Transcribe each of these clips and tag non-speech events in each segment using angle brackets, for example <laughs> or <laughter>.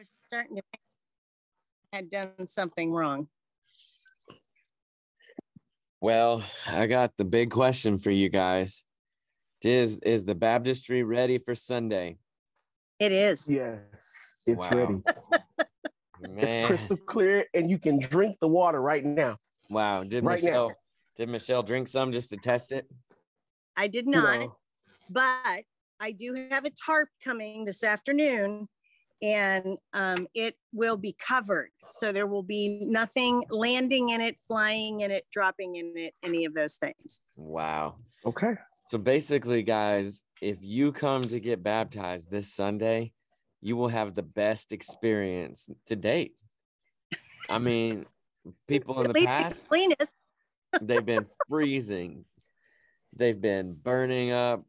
was starting to I had done something wrong. Well, I got the big question for you guys. Is is the baptistry ready for Sunday? It is. Yes, it's Wow. ready. <laughs> It's crystal clear, and you can drink the water right now. Wow. Did Right now. Michelle did Michelle drink some just to test it? I did not, know, but I do have a tarp coming this afternoon and um, it will be covered. So there will be nothing landing in it, flying in it, dropping in it, any of those things. Wow. okay. So basically, guys, if you come to get baptized this Sunday, you will have the best experience to date. I mean, people in the least the past, cleanest. <laughs> they've been freezing. They've been burning up.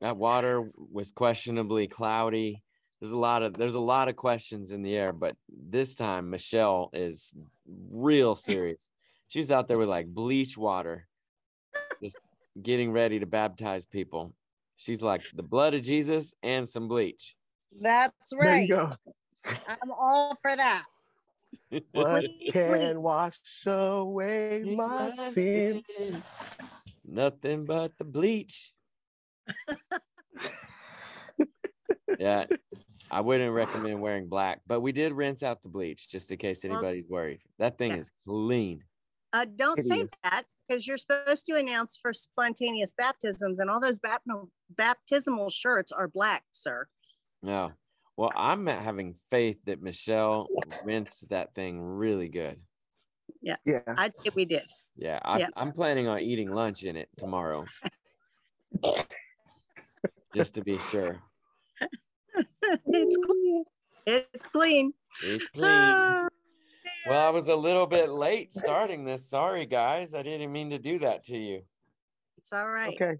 That water was questionably cloudy. There's a lot of there's a lot of questions in the air, but this time Michelle is real serious. She was out there with like bleach water, just getting ready to baptize people. She's like the blood of Jesus and some bleach. That's There right. you go. I'm all for that. <laughs> What can wash away my sins? Nothing but the bleach. <laughs> yeah, I wouldn't recommend wearing black, but we did rinse out the bleach just in case Well, anybody's worried. That thing yeah. is clean. Uh, don't It say is. that because you're supposed to announce for spontaneous baptisms, and all those baptismal baptismal shirts are black, sir. No. Well, I'm having faith that Michelle rinsed that thing really good. Yeah. Yeah. I think we did. Yeah, I, Yeah. I'm planning on eating lunch in it tomorrow. <laughs> just to be sure. <laughs> it's clean. It's <sighs> clean. It's clean. Oh, Well, I was a little bit late starting this. Sorry, guys. I didn't mean to do that to you. it's all right. Okay.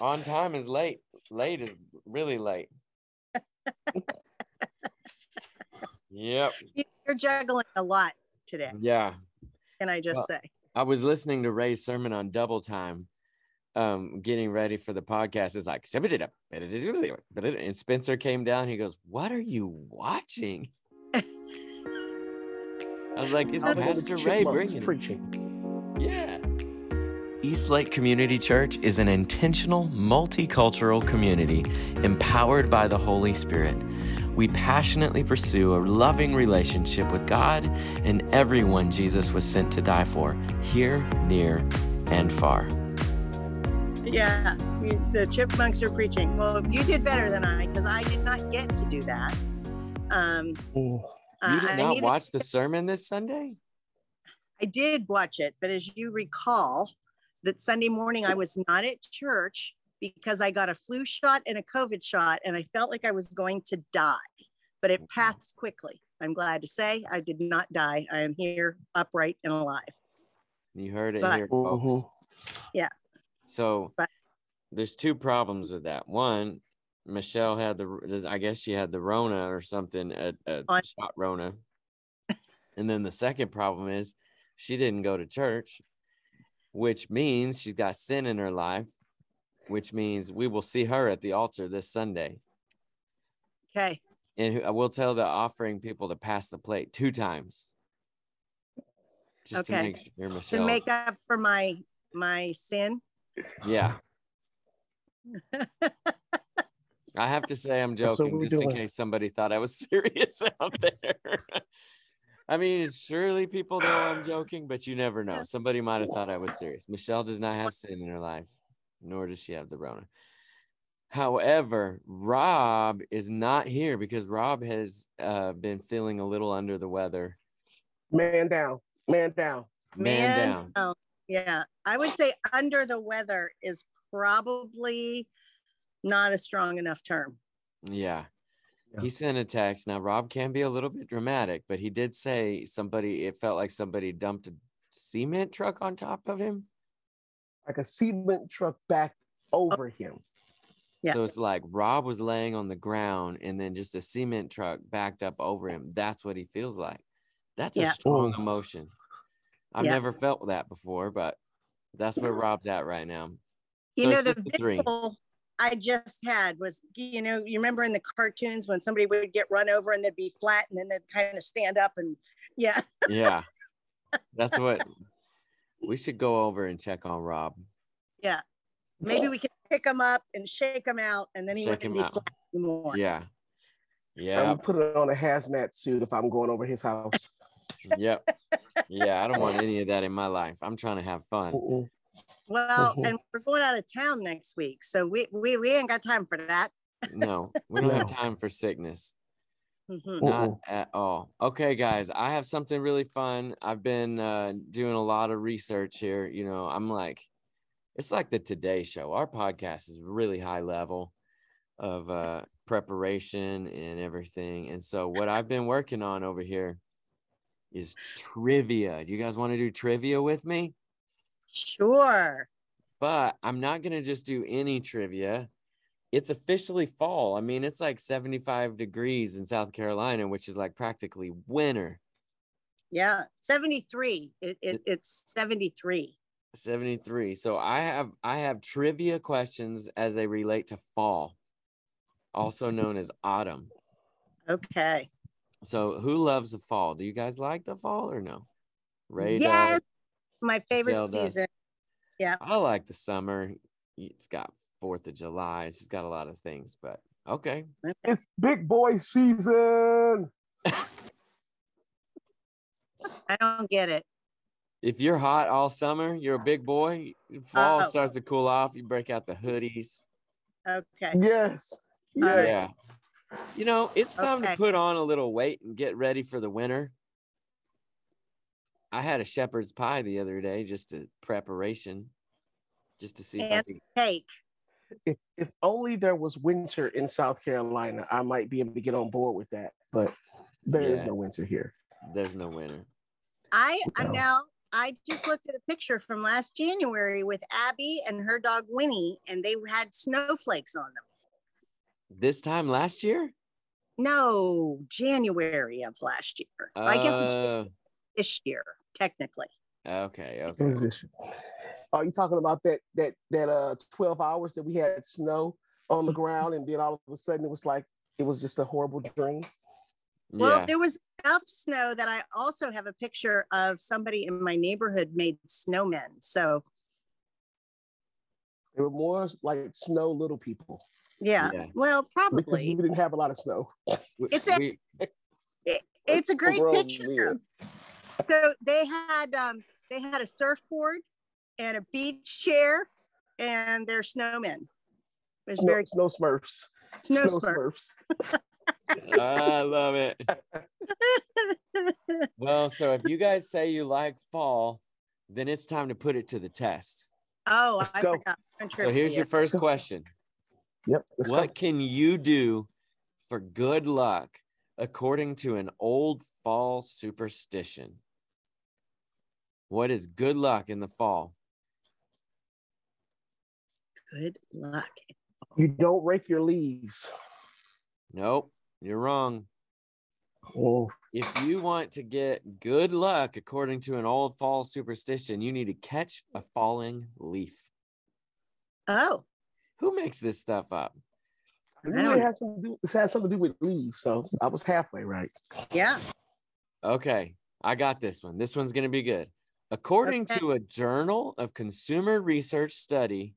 On time is late. Late is really late. yep. You- You're juggling a lot today. Yeah. Can I just Well, say? I was listening to Ray's sermon on double time, um, getting ready for the podcast. is like, and Spencer came down. He goes, What are you watching? <laughs> I was like, Is How Pastor Ray bringing? preaching? Yeah. Eastlake Community Church is an intentional, multicultural community empowered by the Holy Spirit. We passionately pursue a loving relationship with God and everyone Jesus was sent to die for, here, near, and far. Yeah, the chipmunks are preaching. Well, you did better than I because I did not get to do that. Um, uh, You did I not needed- watch the sermon this Sunday? I did watch it, but as you recall, that Sunday morning I was not at church because I got a flu shot and a COVID shot, and I felt like I was going to die. But it passed quickly. I'm glad to say I did not die. I am here, upright and alive. You heard it But- here, folks. Yeah. So there's two problems with that. One, Michelle had the, I guess she had the Rona or something, a, a oh, On- shot Rona. and then the second problem is she didn't go to church, which means she's got sin in her life, which means we will see her at the altar this Sunday. Okay. And I will tell the offering people to pass the plate two times. Just to Okay. make sure To make up for my my sin. Yeah. <laughs> I have to say I'm joking we're just in case somebody thought I was <laughs> serious out there. I mean, surely people know I'm joking, but you never know. Somebody might have thought I was serious. Michelle does not have sin in her life, nor does she have the Rona. However, Rob is not here because Rob has uh, been feeling a little under the weather. Man down. Man down. Man, down. oh, yeah. I would say under the weather is probably not a strong enough term. Yeah. Yeah. He sent a text. Now, Rob can be a little bit dramatic, but he did say somebody, it felt like somebody dumped a cement truck on top of him. Like a cement truck back over him. Yeah. So it's like Rob was laying on the ground and then just a cement truck backed up over him. That's what he feels like. That's Yeah. a strong emotion. I've Yeah. never felt that before, but that's where Rob's at right now. You So know, the just visual I just had was, you know, you remember in the cartoons when somebody would get run over and they'd be flat and then they'd kind of stand up and yeah. Yeah. <laughs> That's what we should go over and check on Rob. Yeah. Maybe we can pick him up and shake him out and then he Shake wouldn't be out. flat anymore. Yeah. I'm Yeah. gonna put it on a hazmat suit if I'm going over his house. Yep. Yeah. I don't want any of that in my life. I'm trying to have fun. Mm-mm. Well, and we're going out of town next week. So we we, we ain't got time for that. No, we don't have time for sickness. Mhm. Not at all. Okay, guys, I have something really fun. I've been uh, doing a lot of research here. You know, I'm like, it's like the Today Show. Our podcast is really high level of uh, preparation and everything. And so, what I've been working on over here is trivia. Do you guys want to do trivia with me? Sure. But I'm not going to just do any trivia. It's officially fall. I mean, it's like 75 degrees in South Carolina, which is like practically winter. Yeah. 73. It, it, it's 73. 73. So I have I have trivia questions as they relate to fall, also known as autumn. Okay. So who loves the fall? Do you guys like the fall or no? Ray does. yes. My favorite Gail does. season. I like the summer. It's got Fourth of July. It's just got a lot of things, but okay. It's big boy season. I don't get it. If you're hot all summer, you're a big boy. Fall Oh. starts to cool off. You break out the hoodies. Okay. Yes. All Yes. right. Yeah. You know, it's time Okay. to put on a little weight and get ready for the winter. I had a shepherd's pie the other day, just a preparation, just to see if I And- could. Cake. If if only there was winter in South Carolina, I might be able to get on board with that. But there is Yeah. no winter here. There's no winter. I I No. now I just looked at a picture from last January with Abby and her dog Winnie, and they had snowflakes on them. This time last year? No, January of last year. I guess it's Uh, this year, technically. okay. Okay. is? Are you talking about that that that uh 12 hours that we had snow on the ground and then all of a sudden it was like it was just a horrible dream? Well, Yeah. there was enough snow that I also have a picture of somebody in my neighborhood made snowmen. So They were more like snow little people yeah, Yeah. well, probably because we didn't have a lot of snow. It's a- we- It- it's a great picture. weird. So they had um they had a surfboard and a beach chair and their snowmen. It was Snow, very snow smurfs. snow, Snow smurf. smurfs. <laughs> I love it. <laughs> Well, so if you guys say you like fall, then it's time to put it to the test. oh, Let's I go. forgot. So here's your first question. Yep. let's go. What can you do for good luck according to an old fall superstition? What is good luck in the fall? good luck. You don't rake your leaves. Nope, you're wrong. Oh, If you want to get good luck according to an old fall superstition, you need to catch a falling leaf. Oh, Who makes this stuff up? it really don't- has something to do. This has something to do with leaves, so I was halfway right. yeah. Okay, I got this one. This one's going to be good. According Okay. to a Journal of Consumer Research study,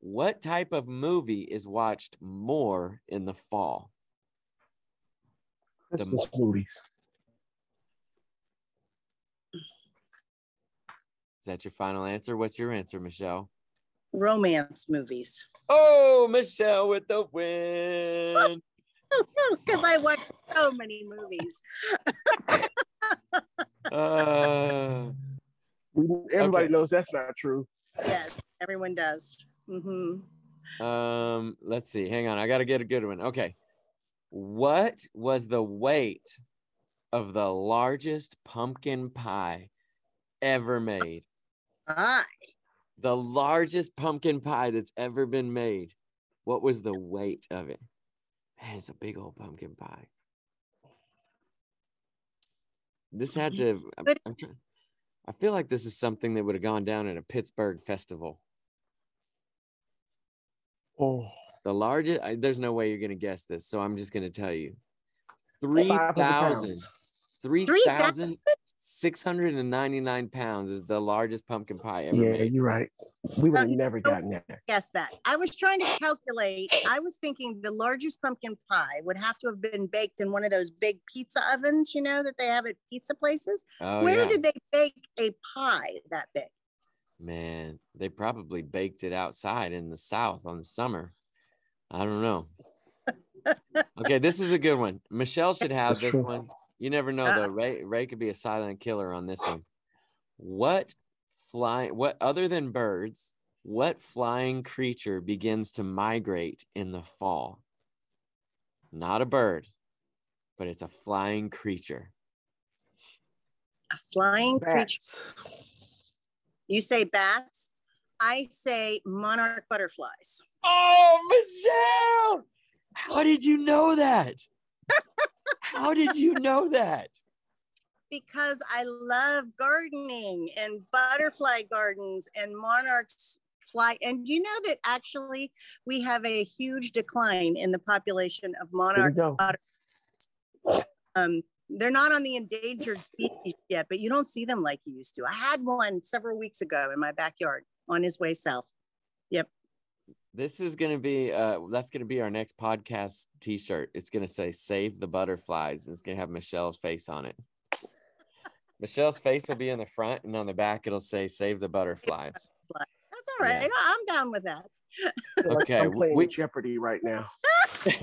what type of movie is watched more in the fall? Christmas movies. Is that your final answer? What's your answer, Michelle? Romance movies. Oh, Michelle with the win. <laughs> Because I watch so many movies. <laughs> Uh, everybody Okay. knows that's not true. Yes, everyone does. hmm um, let's see. Hang on. I got to get a good one. Okay. What was the weight of the largest pumpkin pie ever made? Ah, the largest pumpkin pie that's ever been made. What was the weight of it? Man, it's a big old pumpkin pie. This had to. I'm, I'm trying, I feel like this is something that would have gone down at a Pittsburgh festival. Oh, the largest. I, there's no way you're gonna guess this, so I'm just gonna tell you. 3,000 3, 3, 699 pounds is the largest pumpkin pie ever yeah, made. you're right. We would never gotten there. Guess that. I was trying to calculate. I was thinking the largest pumpkin pie would have to have been baked in one of those big pizza ovens, you know, that they have at pizza places. Oh, Where yeah. did they bake a pie that big? Man, they probably baked it outside in the South on the summer. I don't know. <laughs> okay, this is a good one. Michelle should have That's this true. one you never know Uh. though. Ray Ray could be a silent killer on this one. What flying what other than birds, what flying creature begins to migrate in the fall? Not a bird, but it's a flying creature. A flying creature. You say bats. I say monarch butterflies. Oh, Michelle! How did you know that? <laughs> How did you know that? <laughs> because I love gardening and butterfly gardens and monarchs fly. And you know that actually we have a huge decline in the population of monarch. go. Um, they're not on the endangered species yet, but you don't see them like you used to. I had one several weeks ago in my backyard on his way south. This is gonna be uh that's gonna be our next podcast t-shirt. It's gonna say save the butterflies and it's gonna have Michelle's face on it. Michelle's face will be in the front and on the back it'll say save the butterflies. <laughs> That's all right. Yeah. I- I'm down with that. I feel like Okay, I'm playing we- Jeopardy right now. <laughs>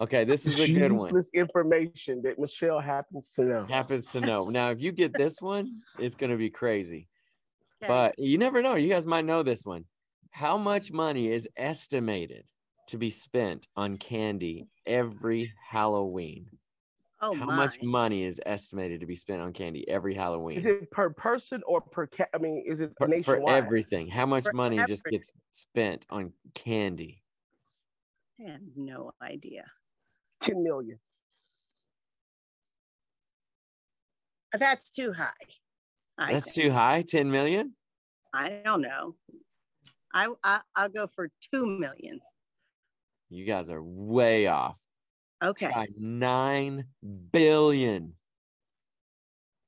Okay, this is a good one. Useless information that Michelle happens to know. Happens to know. Now, if you get this one, it's gonna be crazy. Okay. But you never know. You guys might know this one. How much money is estimated to be spent on candy every Halloween? oh How my. much money is estimated to be spent on candy every Halloween? Is it per person or per cat? I mean, is it for, for everything? How much For money just gets spent on candy? I have no idea. 10 million. That's too high. I That's think. too high. 10 million? I don't know. I, I I'll go for two million. You guys are way off. Okay, Try 9 billion.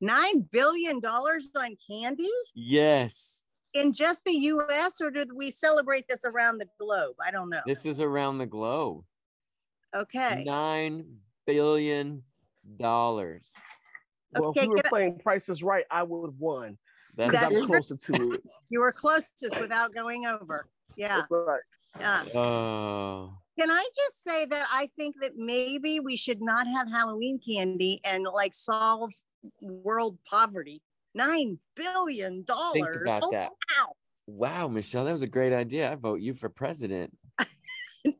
nine billion dollars on candy Yes. in just the U.S. or do we celebrate this around the globe? I don't know. This is around the globe. Okay, Nine billion dollars. Well, Okay, if we were playing prices right, I would have won That's, because I That's was closer to it. <laughs> you were closest without going over. Yeah, Right. yeah. oh. Can I just say that I think that maybe we should not have Halloween candy and like solve world poverty. Nine billion Think dollars. about Oh, that. wow. Wow, Michelle, that was a great idea. I vote you for president. <laughs>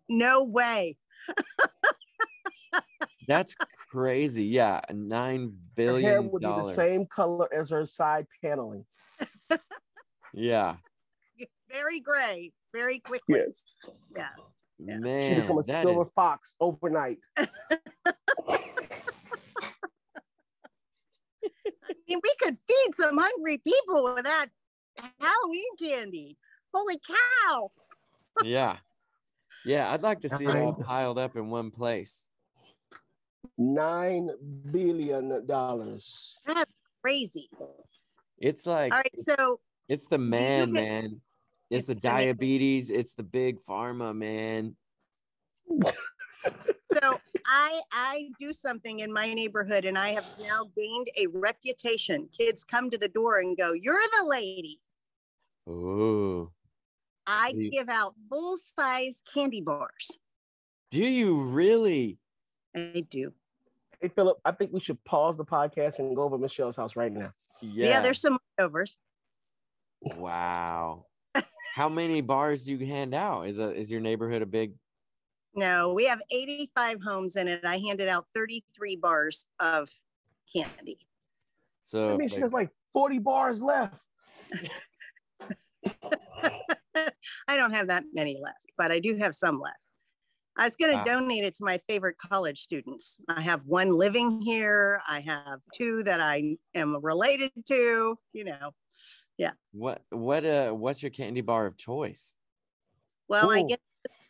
No way. <laughs> That's crazy. Yeah, nine billion. Her hair would be the same color as her side paneling. Yeah, <laughs> Very gray. Very quickly. Yes. Yeah. Yeah. She man, become a that silver is- fox overnight. <laughs> I mean, we could feed some hungry people with that Halloween candy. Holy cow. yeah, yeah. I'd like to see it all piled up in one place. Nine billion dollars. That's crazy. It's like All right. So it's the man, get- man. It's, the It's the man. diabetes. It's the big pharma, man. so I I do something in my neighborhood and I have now gained a reputation. Kids come to the door and go, You're the lady. Ooh, I You- give out full size candy bars. do you really? I do. Hey Philip, I think we should pause the podcast and go over Michelle's house right now. Yeah. Yeah, there's some overs. Wow. <laughs> How many bars do you hand out? Is a is your neighborhood a big? No, we have 85 homes in it. I handed out 33 bars of candy. So I mean, she has like 40 bars left. <laughs> I don't have that many left, but I do have some left. I was going to Wow. donate it to my favorite college students. I have one living here. I have two that I am related to, you know. Yeah. What what uh what's your candy bar of choice? Well, I Ooh. get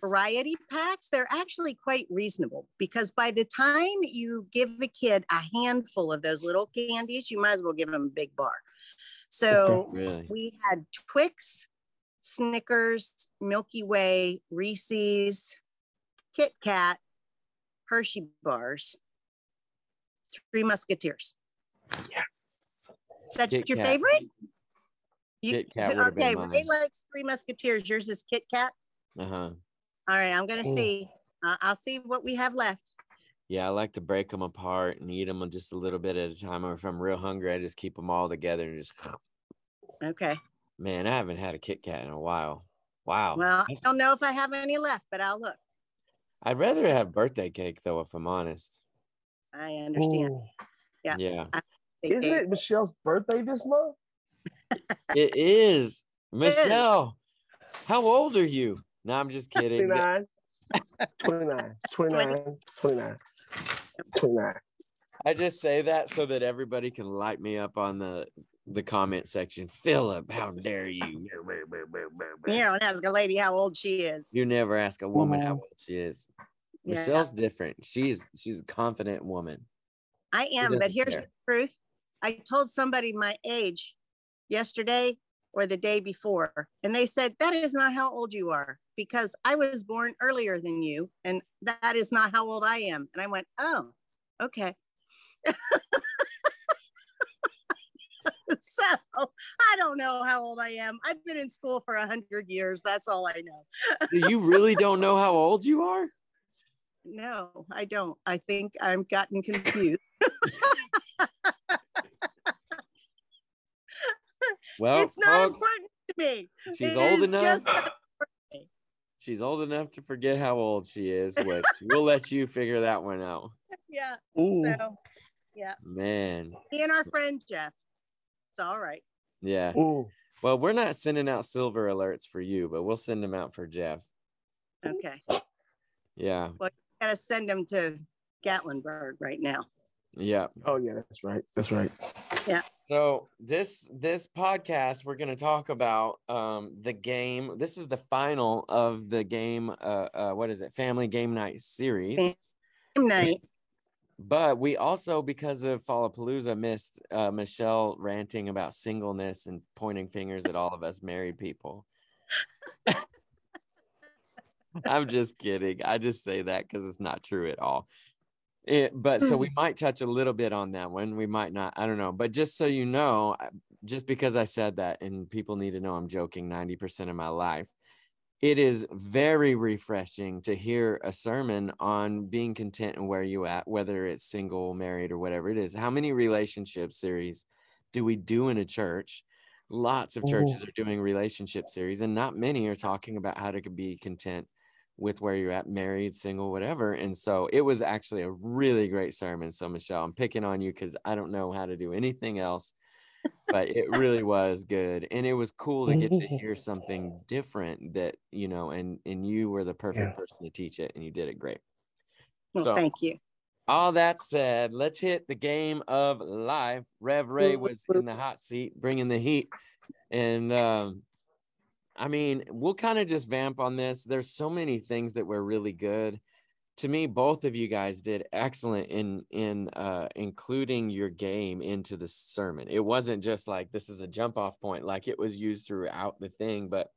variety packs, they're actually quite reasonable because by the time you give a kid a handful of those little candies, you might as well give them a big bar. So Really? we had Twix, Snickers, Milky Way, Reese's, Kit Kat, Hershey bars, Three Musketeers. Yes. Is that Kit your Kat. favorite? You- Kit Kat would've been okay, mine. Ray likes Three Musketeers. Yours is Kit Kat. Uh-huh. All right, I'm gonna see. Uh, I'll see what we have left. Yeah, I like to break them apart and eat them just a little bit at a time. Or if I'm real hungry, I just keep them all together and just. <sniffs> Okay. Man, I haven't had a Kit Kat in a while. Wow. Well, I don't know if I have any left, but I'll look. I'd rather have birthday cake though, if I'm honest. I understand. Ooh. Yeah. Yeah, Isn't they- it Michelle's birthday this month? <laughs> it is. Michelle, how old are you? No, I'm just kidding. 29. <laughs> 29. 29. 29. 29. I just say that so that everybody can light me up on the the comment section. Philip, how dare you? <laughs> You don't ask a lady how old she is. You never ask a woman how old she is. Yeah. Michelle's different. She's she's a confident woman. I am, but here's care. the truth. I told somebody my age yesterday or the day before, and they said, That is not how old you are because I was born earlier than you, and that is not how old I am. And I went, Oh, okay. <laughs> <laughs> so I don't know how old I am. I've been in school for a hundred years. That's all I know. you really don't know how old you are? No, I don't. I think I'm gotten confused. <laughs> Well, it's not folks, important to me. she's It old enough. <sighs> She's old enough to forget how old she is, which <laughs> we'll let you figure that one out. yeah. Ooh. So yeah. Man, and our friend Jeff. It's all right. yeah. Ooh. Well, we're not sending out silver alerts for you, but we'll send them out for Jeff. Okay. Yeah, We Gotta send them to Gatlinburg right now. yeah. Oh yeah, that's right. That's right. Yeah. So this this podcast we're going to talk about um the game. This is the final of the game uh, uh what is it? Family Game Night series. Game night. But we also because of Fallapalooza missed uh Michelle ranting about singleness and pointing fingers at all of us married people. I'm just kidding. I just say that cuz it's not true at all. It, but so we might touch a little bit on that one. We might not. I don't know. But just so you know, just because I said that, and people need to know I'm joking 90% of my life, it is very refreshing to hear a sermon on being content and where you at, whether it's single, married, or whatever it is. How many relationship series do we do in a church? Lots of churches are doing relationship series, and not many are talking about how to be content with where you're at, married, single, whatever. And so it was actually a really great sermon. So, Michelle, I'm picking on you because I don't know how to do anything else, but it really was good. And it was cool to get to <laughs> hear something different that, you know, and and you were the perfect Yeah. person to teach it and you did it great. Well, So- thank you. All that said, let's hit the game of life. Rev Ray was in the hot seat, bringing the heat. And um, I mean, we'll kind of just vamp on this. There's so many things that were really good. To me, both of you guys did excellent in in uh, including your game into the sermon. It wasn't just like this is a jump off point, like it was used throughout the thing. But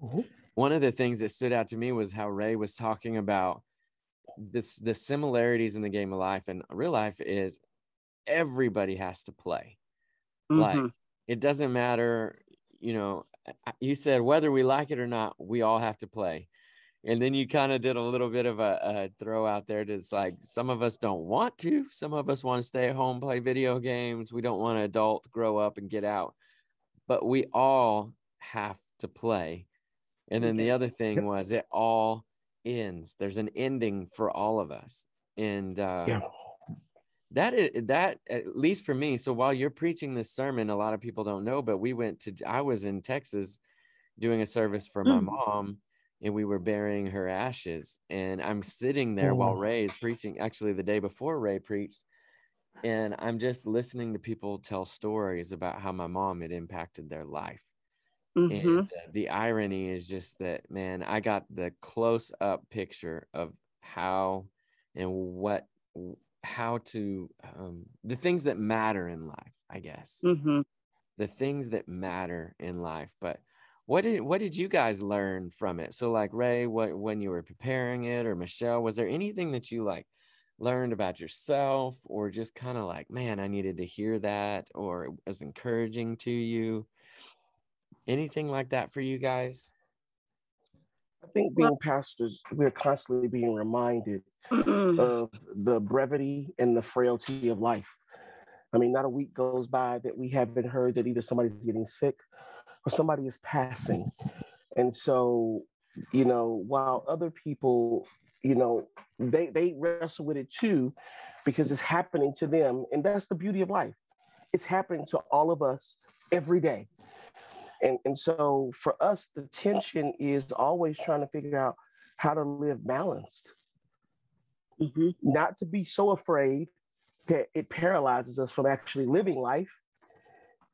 Mhm. one of the things that stood out to me was how Ray was talking about this the similarities in the game of life and real life is everybody has to play like Mhm. it doesn't matter you know you said whether we like it or not we all have to play and then you kind of did a little bit of a, a throw out there to like some of us don't want to some of us want to stay at home play video games we don't want to adult grow up and get out. But we all have to play. And then the other thing was it all ends. There's an ending for all of us. And uh Yeah. that is that at least for me so while you're preaching this sermon a lot of people don't know but we went to i was in texas doing a service for my Mm. mom and we were burying her ashes and i'm sitting there while Mm. ray is preaching actually the day before ray preached and i'm just listening to people tell stories about how my mom had impacted their life Mhm. And uh, the irony is just that, man, I got the close up picture of how and what, how to, um, the things that matter in life, I guess. Mhm. The things that matter in life. But what did what did you guys learn from it? So like Ray, what when you were preparing it, or Michelle, was there anything that you like learned about yourself, or just kind of like, man, I needed to hear that, or it was encouraging to you? Anything like that for you guys? I think being pastors, we're constantly being reminded of the brevity and the frailty of life. I mean, not a week goes by that we haven't heard that either somebody's getting sick or somebody is passing. And so, you know, while other people, you know, they they wrestle with it too because it's happening to them. And that's the beauty of life. It's happening to all of us every day. And, and so for us, the tension is always trying to figure out how to live balanced Mhm. not to be so afraid that it paralyzes us from actually living life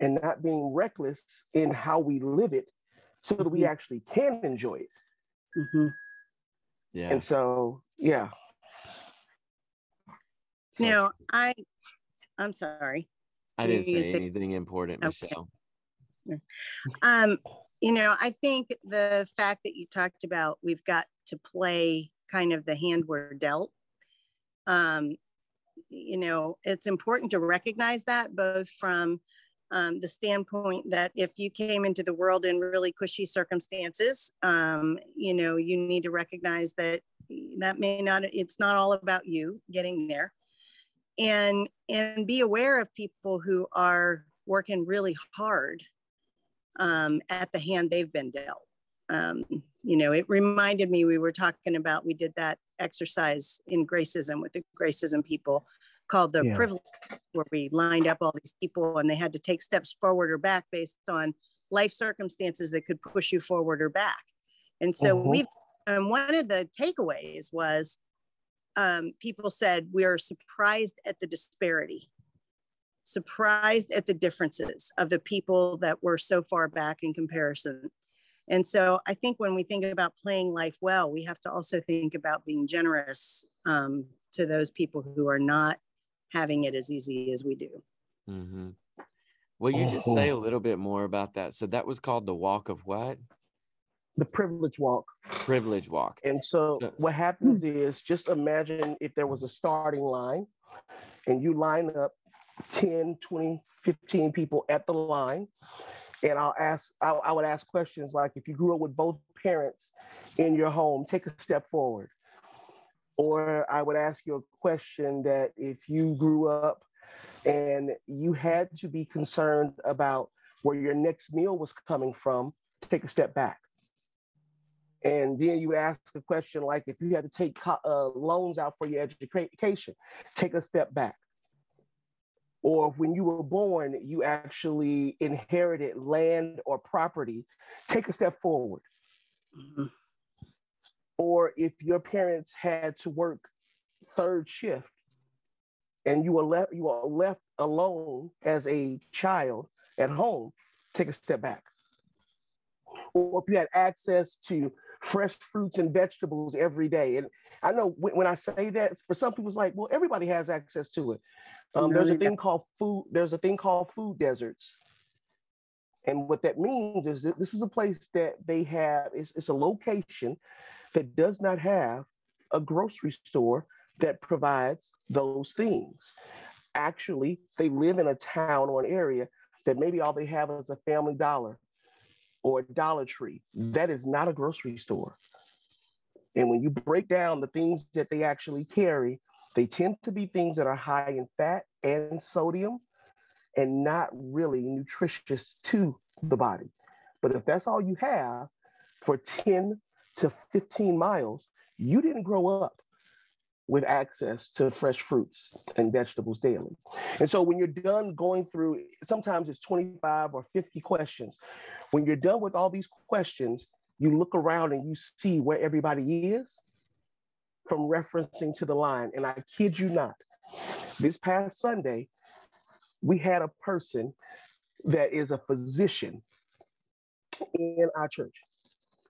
and not being reckless in how we live it so that we Mhm. actually can enjoy it. Mhm. Yeah. And so, yeah, so Now, I, I'm sorry. I didn't say say- anything important, Okay. Michelle. <laughs> Um, you know, I think the fact that you talked about we've got to play kind of the hand we're dealt. Um, you know, it's important to recognize that both from um, the standpoint that if you came into the world in really cushy circumstances, um, you know, you need to recognize that that may not, it's not all about you getting there. And and be aware of people who are working really hard um, at the hand they've been dealt. Um, you know, it reminded me we were talking about we did that exercise in Gracism with the Gracism people called the Yeah. privilege, where we lined up all these people and they had to take steps forward or back based on life circumstances that could push you forward or back. And so Mhm. we've and one of the takeaways was um, people said we are surprised at the disparity surprised at the differences of the people that were so far back in comparison. And so I think when we think about playing life well, we have to also think about being generous um, to those people who are not having it as easy as we do. hmm Will you just say a little bit more about that? So that was called the walk of what? the privilege walk. Privilege walk. And so, So- what happens is just imagine if there was a starting line and you line up 10, 20, 15 people at the line. And I'll ask, I, I would ask questions like if you grew up with both parents in your home, take a step forward. Or I would ask you a question that if you grew up and you had to be concerned about where your next meal was coming from, take a step back. And then you ask a question like if you had to take uh, loans out for your education, take a step back. Or when you were born, you actually inherited land or property, take a step forward. Mhm. Or if your parents had to work third shift and you were left you were left alone as a child at home, take a step back. Or if you had access to fresh fruits and vegetables every day. And I know when, I say that, for some people, it's like, well, everybody has access to it. Um, there's a thing called food. There's a thing called food deserts. And what that means is that this is a place that they have, it's, it's a location that does not have a grocery store that provides those things. Actually, they live in a town or an area that maybe all they have is a family dollar or a Dollar Tree. That is not a grocery store. And when you break down the things that they actually carry, they tend to be things that are high in fat and sodium and not really nutritious to the body. But if that's all you have for 10 to 15 miles, you didn't grow up with access to fresh fruits and vegetables daily. And so when you're done going through, sometimes it's 25 or 50 questions. When you're done with all these questions, you look around and you see where everybody is from referencing to the line. And I kid you not, this past Sunday, we had a person that is a physician in our church.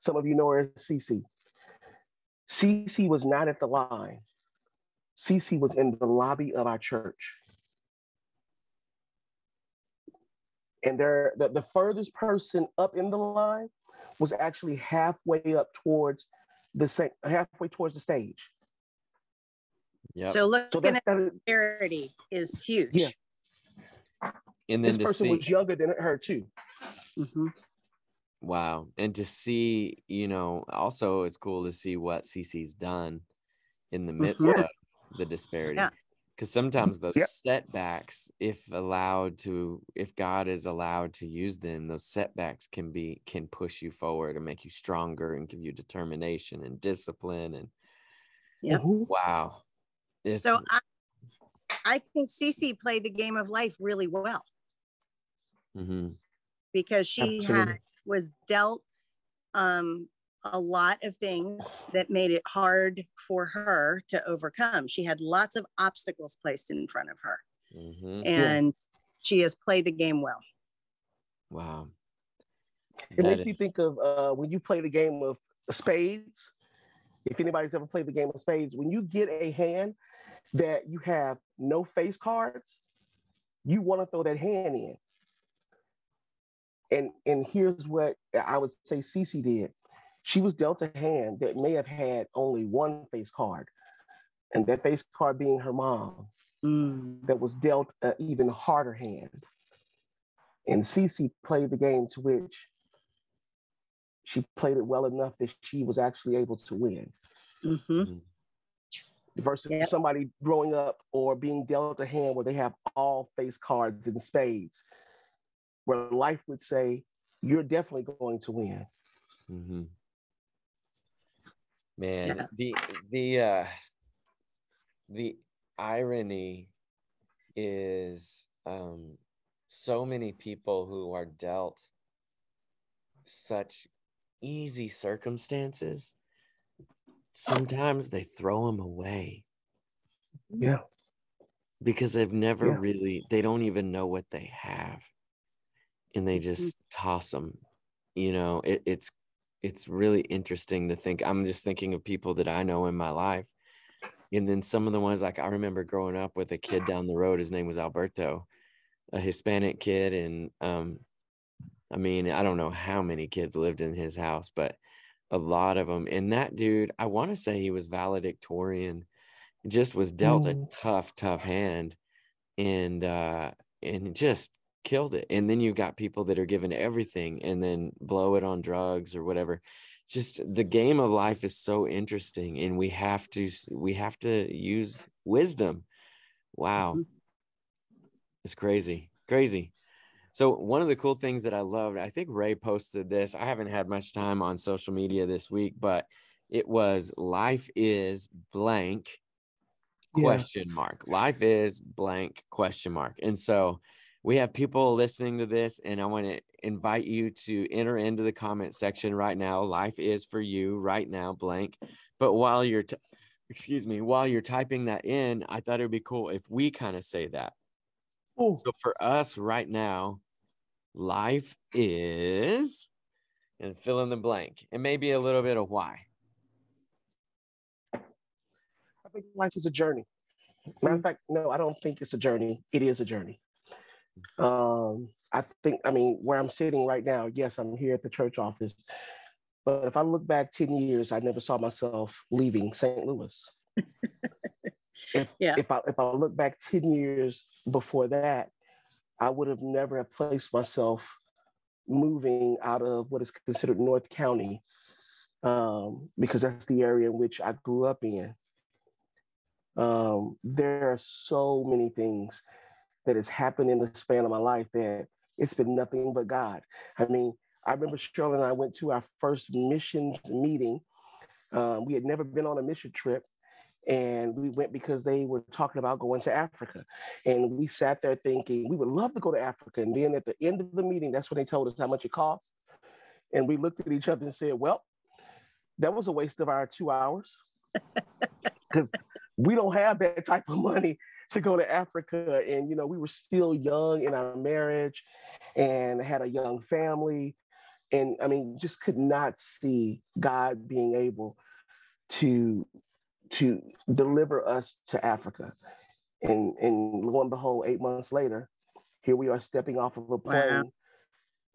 Some of you know her as CC. CC was not at the line. CC was in the lobby of our church. And there, the, the furthest person up in the line was actually halfway up towards the halfway towards the stage. Yeah. So looking so at that, disparity is huge. Yeah. And then this person see, was younger than her too. Mm-hmm. Wow. And to see, you know, also it's cool to see what CC's done in the midst mm-hmm. of the disparity. Yeah. Because sometimes those yep. setbacks, if allowed to, if God is allowed to use them, those setbacks can be can push you forward and make you stronger and give you determination and discipline and yeah. Mm-hmm. Wow. It's, so I, I think CC played the game of life really well. Mm-hmm. Because she Absolutely. had was dealt um, a lot of things that made it hard for her to overcome. She had lots of obstacles placed in front of her. Mm-hmm. And yeah. she has played the game well. Wow. It that makes is... me think of uh, when you play the game of spades. If anybody's ever played the game of spades, when you get a hand that you have no face cards, you want to throw that hand in. And and here's what I would say Cece did. She was dealt a hand that may have had only one face card, and that face card being her mom, mm. that was dealt an even harder hand. And Cece played the game to which she played it well enough that she was actually able to win. Mm-hmm. Mm. Versus yep. somebody growing up or being dealt a hand where they have all face cards and spades, where life would say, You're definitely going to win. Mm-hmm man yeah. the the uh the irony is um so many people who are dealt such easy circumstances sometimes they throw them away yeah because they've never yeah. really they don't even know what they have and they just toss them you know it, it's it's really interesting to think. I'm just thinking of people that I know in my life. And then some of the ones like I remember growing up with a kid down the road, his name was Alberto, a Hispanic kid. And um, I mean, I don't know how many kids lived in his house, but a lot of them. And that dude, I want to say he was valedictorian, just was dealt mm. a tough, tough hand. And uh, and just killed it. And then you've got people that are given everything and then blow it on drugs or whatever. Just the game of life is so interesting and we have to we have to use wisdom. Wow. Mm-hmm. It's crazy. Crazy. So one of the cool things that I loved, I think Ray posted this. I haven't had much time on social media this week, but it was life is blank question yeah. mark. Life is blank question mark. And so we have people listening to this, and I want to invite you to enter into the comment section right now. Life is for you right now, blank. But while you're, t- excuse me, while you're typing that in, I thought it would be cool if we kind of say that. Ooh. So for us right now, life is, and fill in the blank, and maybe a little bit of why. I think life is a journey. Matter of fact, no, I don't think it's a journey. It is a journey. Um, I think, I mean, where I'm sitting right now, yes, I'm here at the church office. But if I look back 10 years, I never saw myself leaving St. Louis. <laughs> if, yeah. if, I, if I look back 10 years before that, I would have never have placed myself moving out of what is considered North County um, because that's the area in which I grew up in. Um, there are so many things that has happened in the span of my life that it's been nothing but God. I mean, I remember Shirley and I went to our first missions meeting. Um, we had never been on a mission trip, and we went because they were talking about going to Africa. And we sat there thinking we would love to go to Africa. And then at the end of the meeting, that's when they told us how much it costs. And we looked at each other and said, "Well, that was a waste of our two hours." <laughs> Because we don't have that type of money to go to Africa. And, you know, we were still young in our marriage and had a young family. and I mean, just could not see God being able to to deliver us to Africa. And and lo and behold, eight months later, here we are stepping off of a plane wow.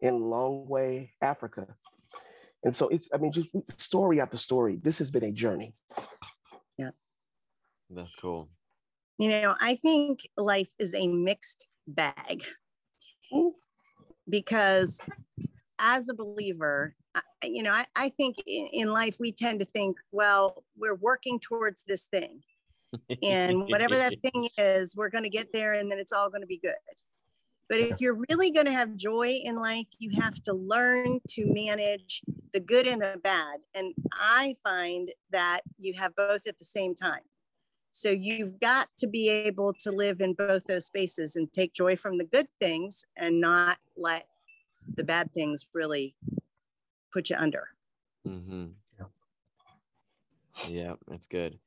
in Lilongwe, Africa. And so it's, I mean, just story after story. This has been a journey. Yeah. That's cool. You know, I think life is a mixed bag because as a believer, you know, I, I think in, in life we tend to think, well, we're working towards this thing. And whatever that <laughs> thing is, we're going to get there and then it's all going to be good. But if you're really going to have joy in life, you have to learn to manage the good and the bad. And I find that you have both at the same time. So you've got to be able to live in both those spaces and take joy from the good things and not let the bad things really put you under. Mm-hmm. Yeah, that's good.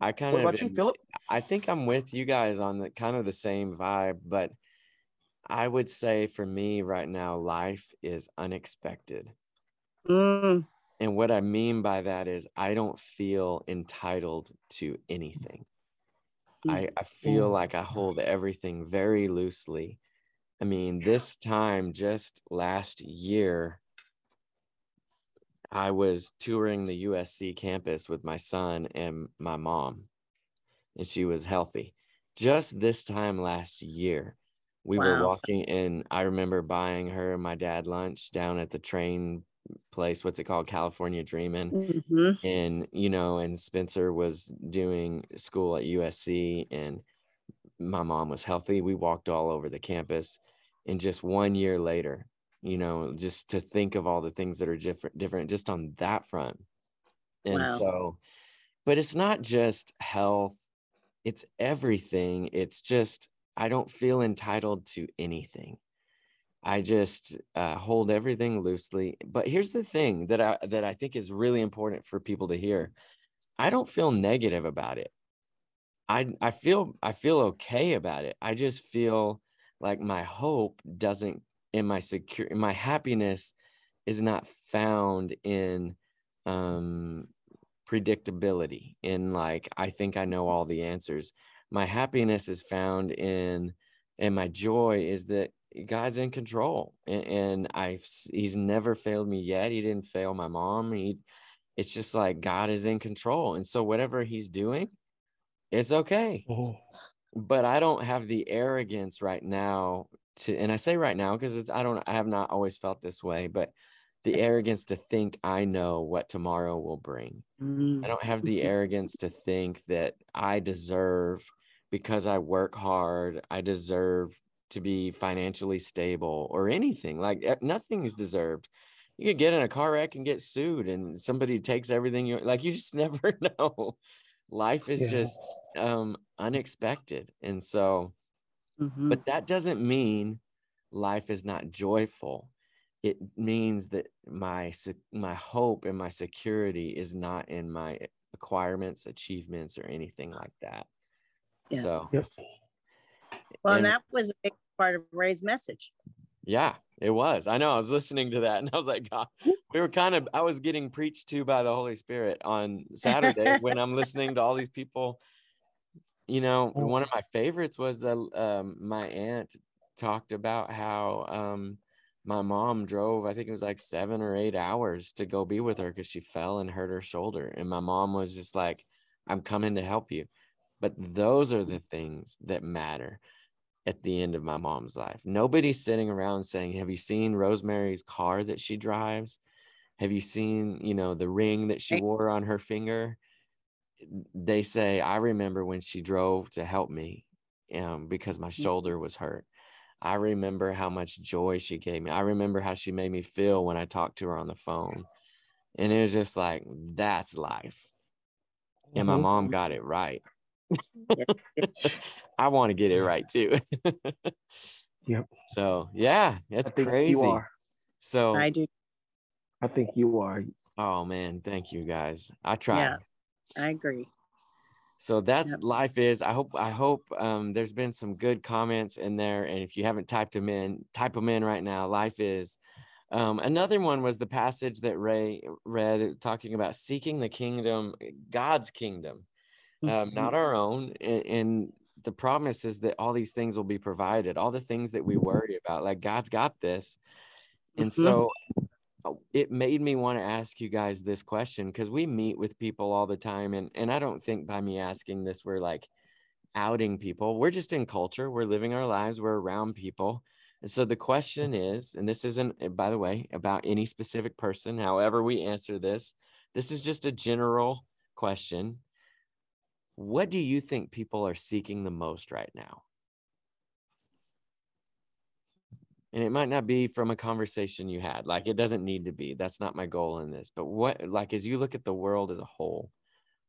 I kind what of you, Philip? I think I'm with you guys on the kind of the same vibe, but I would say for me right now, life is unexpected. Mm. And what I mean by that is I don't feel entitled to anything. Mm. I, I feel like I hold everything very loosely. I mean, this time just last year, I was touring the USC campus with my son and my mom, and she was healthy. Just this time last year, we wow. were walking and I remember buying her and my dad lunch down at the train place what's it called? California dreaming mm-hmm. and you know and spencer was doing school at usc and my mom was healthy. We walked all over the campus. And just one year later you know just to think of all the things that are different different just on that front. And wow. so but it's not just health. It's everything. It's just I don't feel entitled to anything. I just uh, hold everything loosely. But here's the thing that I that I think is really important for people to hear. I don't feel negative about it. I I feel I feel okay about it. I just feel like my hope doesn't in my secure my happiness is not found in um predictability in like I think I know all the answers my happiness is found in and my joy is that God's in control and, and I've he's never failed me yet. He didn't fail my mom. He it's just like God is in control. And so whatever he's doing, it's okay. Oh. But I don't have the arrogance right now to and I say right now because it's I don't I have not always felt this way, but the arrogance to think I know what tomorrow will bring. Mm-hmm. I don't have the arrogance to think that I deserve because I work hard, I deserve to be financially stable or anything. Like nothing is deserved. You could get in a car wreck and get sued, and somebody takes everything you like. You just <laughs> never know. Life is yeah. just um, unexpected, and so. Mm-hmm. But that doesn't mean life is not joyful. It means that my my hope and my security is not in my acquirements, achievements, or anything like that. Yeah. So, yep. Well, and, and that was a big part of Ray's message. Yeah, it was. I know. I was listening to that and I was like, God, we were kind of, I was getting preached to by the Holy Spirit on Saturday <laughs> when I'm listening to all these people. You know, oh. one of my favorites was that um, my aunt talked about how um, my mom drove, I think it was like seven or eight hours to go be with her because she fell and hurt her shoulder. And my mom was just like, I'm coming to help you. But those are the things that matter at the end of my mom's life. Nobody's sitting around saying, Have you seen Rosemary's car that she drives? Have you seen, you know, the ring that she wore on her finger? They say, I remember when she drove to help me um, because my mm. shoulder was hurt. I remember how much joy she gave me. I remember how she made me feel when I talked to her on the phone. And it was just like, that's life. And my mm-hmm. mom got it right. <laughs> I want to get it right too. <laughs> yep. So yeah, that's crazy. You are. So I do. I think you are. Oh man, thank you guys. I try. Yeah, I agree. So that's yep. life is. I hope I hope um, there's been some good comments in there, and if you haven't typed them in, type them in right now. Life is. Um, another one was the passage that Ray read talking about seeking the kingdom, God's kingdom, um, Mhm. not our own. And, and the promise is that all these things will be provided, all the things that we worry about, like God's got this. And Mhm. so uh, it made me want to ask you guys this question because we meet with people all the time. And, and I don't think by me asking this, we're like outing people. We're just in culture, we're living our lives, we're around people. And so the question is, and this isn't, uh, by the way, about any specific person, however, we answer this, this is just a general question. What do you think people are seeking the most right now? And it might not be from a conversation you had, like it doesn't need to be. That's not my goal in this. But what, like, as you look at the world as a whole,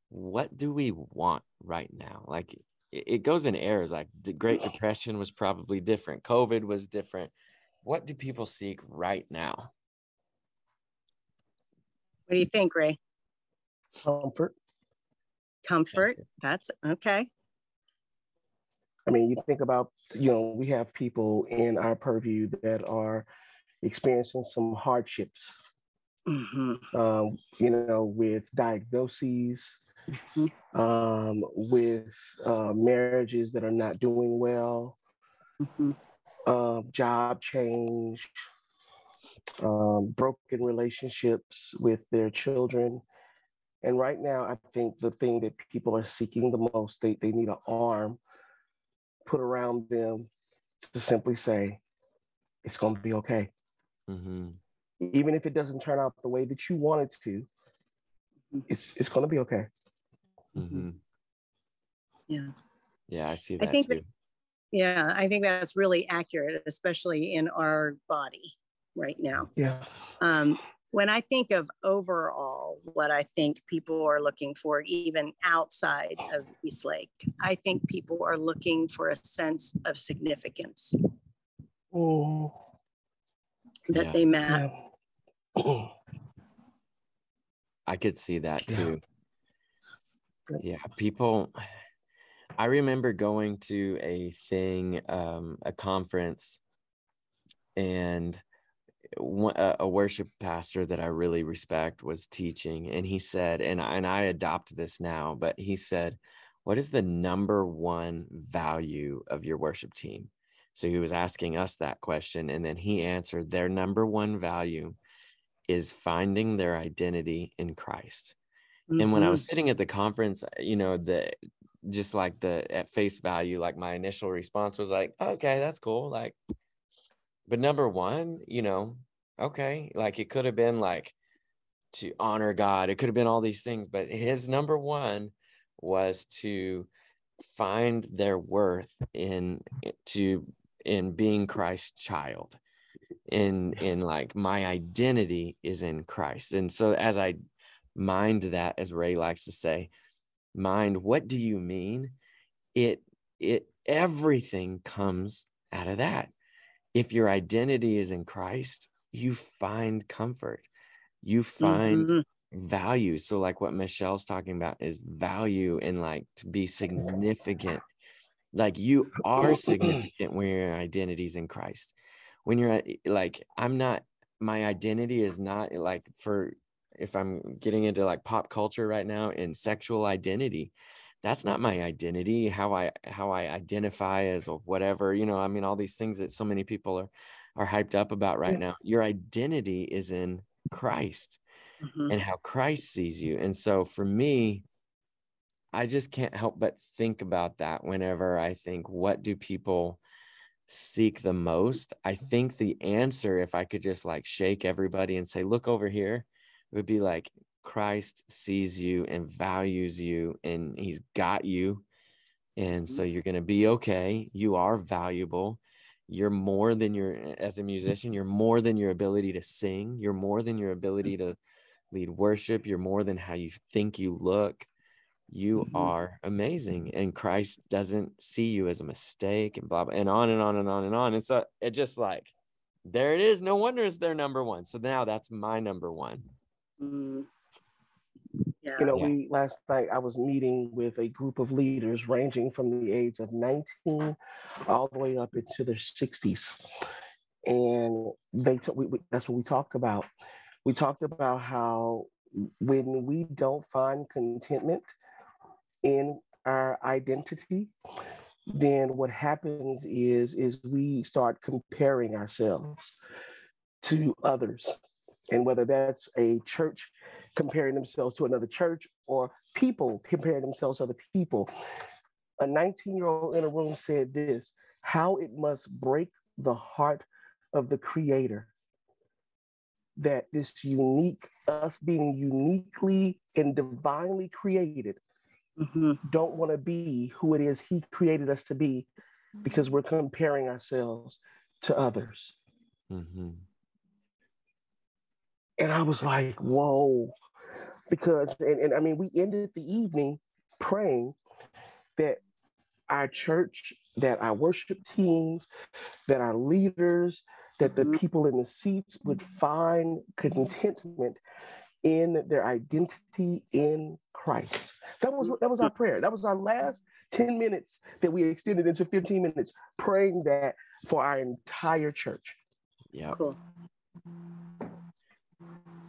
what do we want right now? Like, it, it goes in errors. Like, the Great Depression was probably different, COVID was different. What do people seek right now? What do you think, Ray? Comfort. Comfort. That's okay. I mean, you think about, you know, we have people in our purview that are experiencing some hardships, Mhm. um, you know, with diagnoses, Mhm. um, with uh, marriages that are not doing well, Mhm. um, job change, um, broken relationships with their children. And right now, I think the thing that people are seeking the most, they, they need an arm put around them to simply say, it's going to be okay. Mm-hmm. Even if it doesn't turn out the way that you want it to, it's, it's going to be okay. Mm-hmm. Yeah. Yeah, I see that I think too. that- Yeah, I think that's really accurate, especially in our body right now. Yeah. Um, when I think of overall, what I think people are looking for, even outside of Eastlake, I think people are looking for a sense of significance Mm, that Yeah. they matter. yeah. <clears throat> I could see that too. Yep. Yeah, people. <sighs> I remember going to a thing, um, a conference, and one, a, a worship pastor that I really respect was teaching, and he said, and I, and I adopt this now, but he said, "What is the number one value of your worship team?" So he was asking us that question, and then he answered, "Their number one value is finding their identity in Christ." And when I was sitting at the conference, uh, you know, the just like the at face value, like my initial response was like, okay, that's cool. Like, but number one, you know, okay, like it could have been like to honor God, it could have been all these things, but his number one was to find their worth in to in being Christ's child. In in like my identity is in Christ. And so as I mind that as ray likes to say mind what do you mean it it everything comes out of that if your identity is in christ you find comfort. You find Mhm. value. So like what michelle's talking about is value and like to be significant. Like you are significant when your identity's in christ. When you're at- like i'm not my identity is not like for if i'm getting into like pop culture right now in sexual identity that's not my identity how i how i identify as or whatever you know i mean all these things that so many people are are hyped up about right Yeah. now your identity is in christ Mhm. and how christ sees you and so for me i just can't help but think about that whenever i think what do people seek the most i think the answer if i could just like shake everybody and say look over here it would be like christ sees you and values you and he's got you. And so you're going to be okay. You are valuable. You're more than your as a musician you're more than your ability to sing. You're more than your ability to lead worship. You're more than how you think you look. You Mhm. are amazing and christ doesn't see you as a mistake and blah blah and on and on and on and on. And so it just like there it is. No wonder it's their number one. So now that's my number one. Mm. Yeah. You know, Yeah. we last night I was meeting with a group of leaders ranging from the age of 19 all the way up into their 60s. and they t- we, we, that's what we talked about. We talked about how when we don't find contentment in our identity, then what happens is is we start comparing ourselves to others and whether that's a church comparing themselves to another church or people comparing themselves to other people a 19 year old in a room said this how it must break the heart of the creator that this unique us being uniquely and divinely created mm-hmm. don't want to be who it is he created us to be because we're comparing ourselves to others mm-hmm. and i was like whoa because and, and i mean we ended the evening praying that our church that our worship teams that our leaders that the mm-hmm. people in the seats would find contentment in their identity in Christ. That was that was our prayer. That was our last 10 minutes that we extended into 15 minutes praying that for our entire church. Yeah. Cool.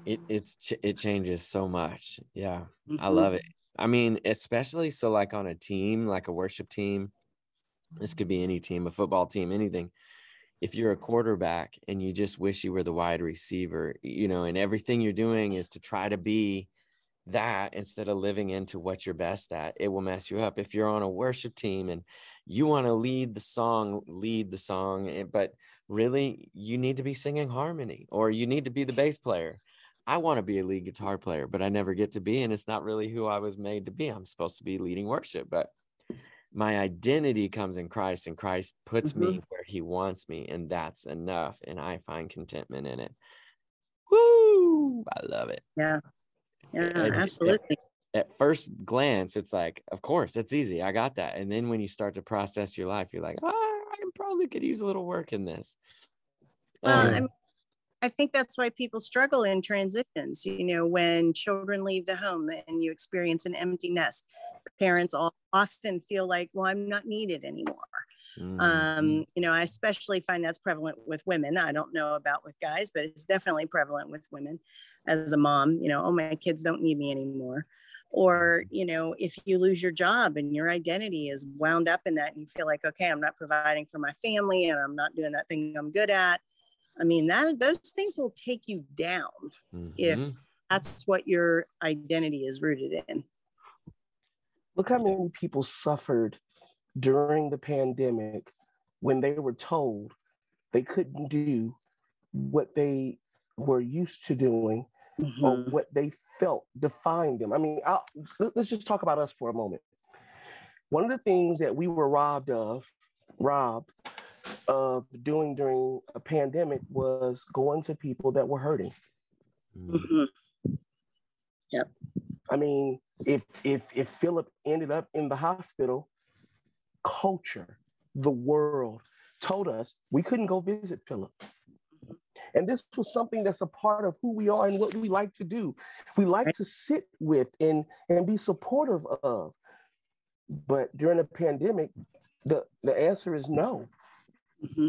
It it's it changes so much. Yeah. Mm-hmm. I love it. I mean, especially so like on a team, like a worship team. This could be any team, a football team, anything if you're a quarterback and you just wish you were the wide receiver, you know, and everything you're doing is to try to be that instead of living into what you're best at, it will mess you up. If you're on a worship team and you want to lead the song, lead the song, eh, but really you need to be singing harmony or you need to be the bass player. I want to be a lead guitar player, but I never get to be, and it's not really who I was made to be. I'm supposed to be leading worship, but my identity comes in Christ and Christ puts mm-hmm. me where he wants me and that's enough and I find contentment in it. Woo! I love it. Yeah. Yeah, and absolutely. At, at, first glance it's like, of course, it's easy. I got that. And then when you start to process your life, you're like, "Oh, I probably could use a little work in this." Well, um, I think that's why people struggle in transitions. You know, when children leave the home and you experience an empty nest, parents often feel like, well, I'm not needed anymore. Mm-hmm. Um, you know, I especially find that's prevalent with women. I don't know about with guys, but it's definitely prevalent with women as a mom, you know, oh, my kids don't need me anymore. Or, you know, if you lose your job and your identity is wound up in that and you feel like, okay, I'm not providing for my family and I'm not doing that thing I'm good at I mean, that those things will take you down mm-hmm. if that's what your identity is rooted in. Look how many people suffered during the pandemic when they were told they couldn't do what they were used to doing mm-hmm. or what they felt defined them. I mean, I'll, let's just talk about us for a moment. One of the things that we were robbed of, robbed, of doing during a pandemic was going to people that were hurting. Mm-hmm. Yep. I mean, if if if Philip ended up in the hospital, culture, the world told us we couldn't go visit Philip. And this was something that's a part of who we are and what we like to do. We like to sit with and, and be supportive of. But during a pandemic, the, the answer is no. Mm-hmm.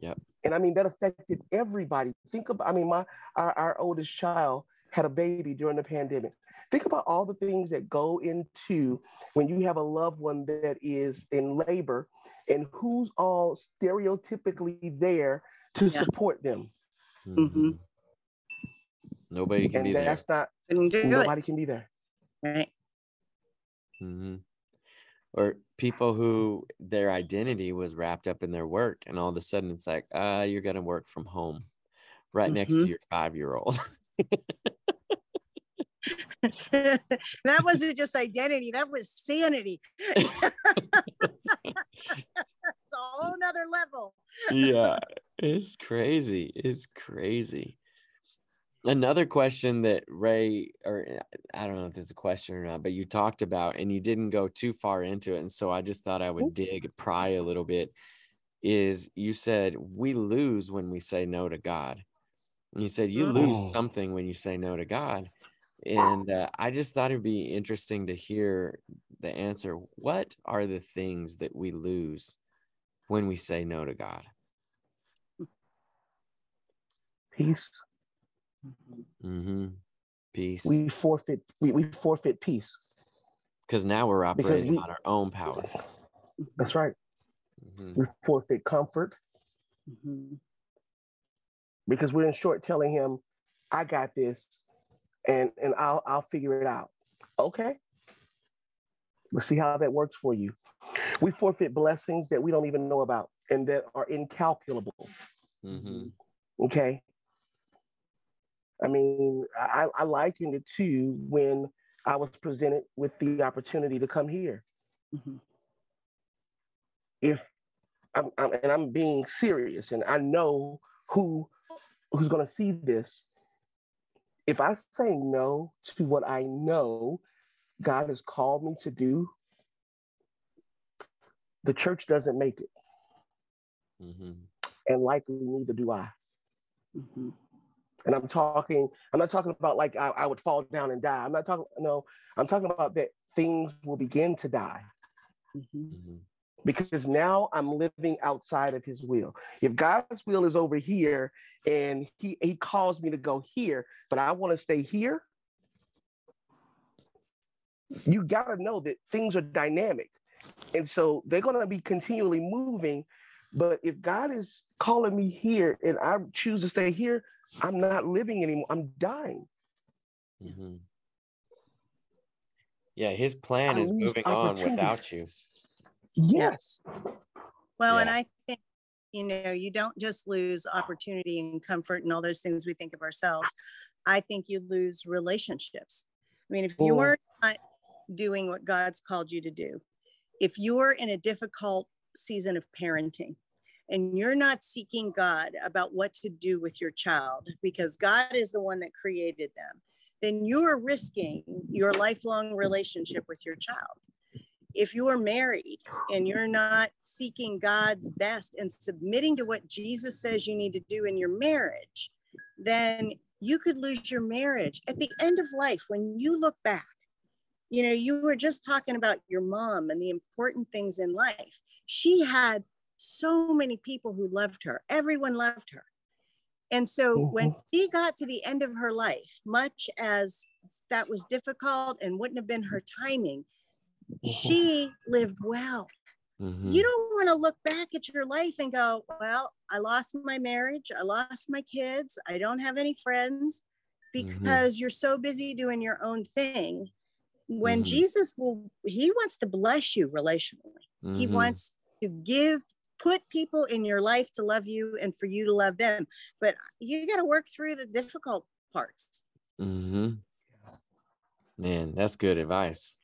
Yep. And I mean, that affected everybody. Think about, I mean, my our, our oldest child had a baby during the pandemic. Think about all the things that go into when you have a loved one that is in labor and who's all stereotypically there to yeah. support them. Mm-hmm. Nobody can and be that's there. That's not, nobody can be there. Right. Mm-hmm or people who their identity was wrapped up in their work and all of a sudden it's like uh you're to work from home right mm-hmm. next to mm-hmm. your 5 year old <laughs> that wasn't just identity that was sanity <laughs> it's a whole nother level yeah it's crazy it's crazy another question that Ray, or eh, I don't know if it's a question or not, but you talked about and you didn't go too far into it. And so I just thought I would mm-hmm. dig, pry a little bit. Is you said we lose when we say no to God. And you said you lose oh. something when you say no to God. And uh, I just thought it'd be interesting to hear the answer. What are the things that we lose when we say no to God? peace. Mm-hmm. Peace. We forfeit. We, we forfeit peace. Because now we're operating we- on our own power. That's right. Mhm. We forfeit comfort Mhm. because we're in short telling him, "I got this, and and I'll I'll figure it out." Okay. Let's see how that works for you. We forfeit blessings that we don't even know about and that are incalculable. Mhm. Okay. I mean, I, I likened it to when I was presented with the opportunity to come here. Mhm. If I'm, I'm and I'm being serious, and I know who who's going to see this. If I say no to what I know God has called me to do, the church doesn't make it, Mhm. and likely neither do I. Mhm. And I'm talking, I'm not talking about like I, I would fall down and die. I'm not talking, no, I'm talking about that things will begin to die Mhm. Mhm. because now I'm living outside of his will. If God's will is over here and he, he calls me to go here, but I want to stay here, you got to know that things are dynamic. And so they're going to be continually moving. But if God is calling me here and I choose to stay here, I'm not living anymore. I'm dying. Mhm. Yeah, his plan I is moving on without you. Yes. Well, and I think, you know, you don't just lose opportunity and comfort and all those things we think of ourselves. I think you lose relationships. I mean, if you're not doing what God's called you to do, if you're in a difficult season of parenting and you're not seeking God about what to do with your child because God is the one that created them, then you're risking your lifelong relationship with your child. If you're married and you're not seeking God's best and submitting to what Jesus says you need to do in your marriage, then you could lose your marriage at the end of life when you look back. You know, you were just talking about your mom and the important things in life. She had so many people who loved her, everyone loved her. And so when she got to the end of her life, much as that was difficult and wouldn't have been her timing, she lived well. Mhm. You don't want to look back at your life and go, Well, I lost my marriage, I lost my kids, I don't have any friends Mhm. because you're so busy doing your own thing. When Mhm. Jesus will, He wants to bless you relationally. He wants to give, put people in your life to love you and for you to love them. But you got to work through the difficult parts. Mm-hmm. Man, that's good advice.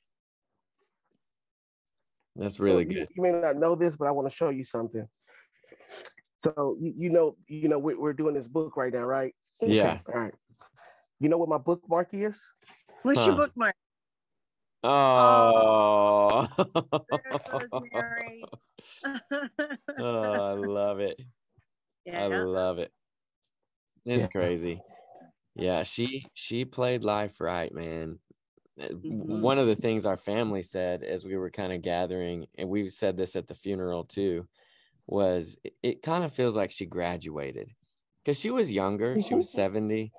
That's really you- good. You, may not know this, but I want to show you something. So you, you know, you know, we're, we're doing this book right now, right? Yeah. All right. You know what my bookmark is? What's your bookmark? Oh, <laughs> Rosemary. <laughs> oh I love it. I love it. It's Yeah. crazy. Yeah, she she played life right, man. W- Mhm. One of the things our family said as we were kind of gathering, and we said this at the funeral too, was it, it kind of feels like she graduated because she was younger. She was <laughs> 70.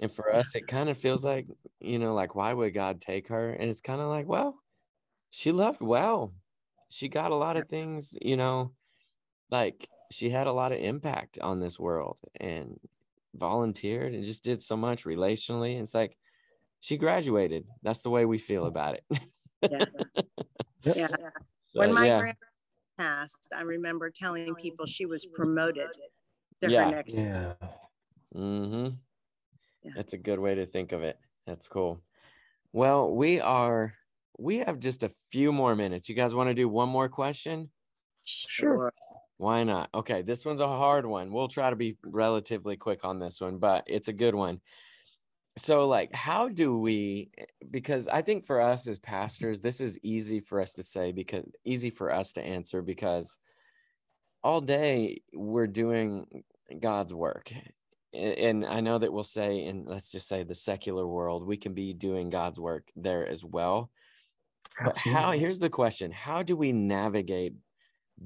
And for us, it kind of feels like, you know, like, why would God take her? And it's kind of like, well, she loved well. She got a lot of things, you know, like she had a lot of impact on this world and volunteered and just did so much relationally. It's like she graduated. That's the way we feel about it. <laughs> Yeah. yeah. So, when my yeah, grandma passed, I remember telling people she was promoted to Yeah. her next. Yeah. Mm-hmm. Yeah. That's a good way to think of it. That's cool. Well, we are we have just a few more minutes. You guys want to do one more question? Sure. Why not? Okay, this one's a hard one. We'll try to be relatively quick on this one, but it's a good one. So, like, how do we? Because I think for us as pastors, this is easy for us to say because easy for us to answer because all day we're doing God's work. And I know that we'll say, in let's just say the secular world, we can be doing God's work there as well. But how, here's the question How do we navigate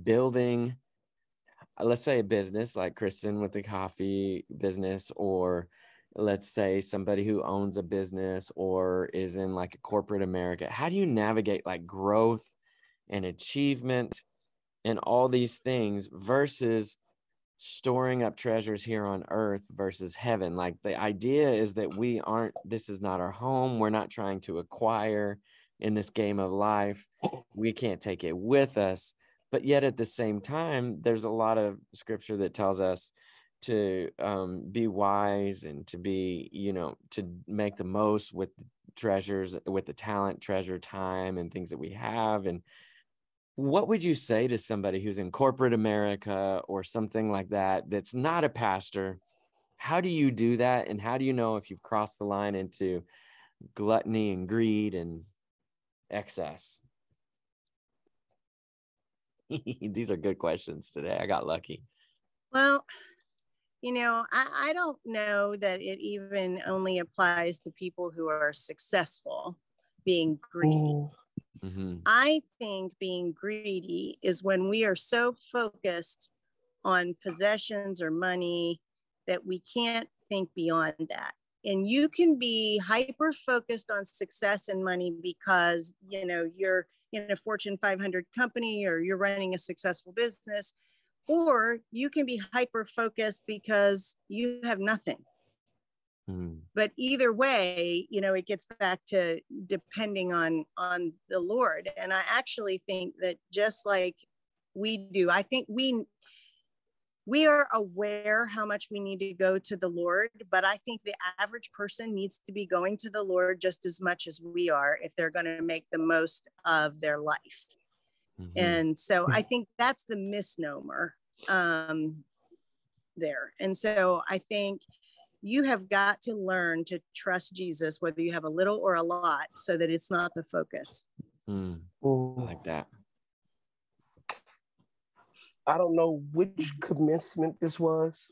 building uh, let's say a business like Kristen with the coffee business, or let's say somebody who owns a business or is in like a corporate America, how do you navigate like growth and achievement and all these things versus storing up treasures here on earth versus heaven? Like the idea is that we aren't, this is not our home. We're not trying to acquire in this game of life. We can't take it with us. But yet at the same time, there's a lot of scripture that tells us to um, be wise and to be, you know, to make the most with treasures, with the talent, treasure, time, and things that we have. And what would you say to somebody who's in corporate America or something like that that's not a pastor? How do you do that? And how do you know if you've crossed the line into gluttony and greed and excess? <laughs> These are good questions today. I got lucky. Well, you know, I, I don't know that it even only applies to people who are successful being greedy. Mm-hmm. I think being greedy is when we are so focused on possessions or money that we can't think beyond that. And you can be hyper focused on success and money because, you know, you're in a Fortune 500 company or you're running a successful business or you can be hyper focused because you have nothing mm. but either way you know it gets back to depending on on the lord and i actually think that just like we do i think we we are aware how much we need to go to the lord but i think the average person needs to be going to the lord just as much as we are if they're going to make the most of their life Mm-hmm. And so I think that's the misnomer um, there. And so I think you have got to learn to trust Jesus, whether you have a little or a lot, so that it's not the focus. Mm, like that. I don't know which commencement this was,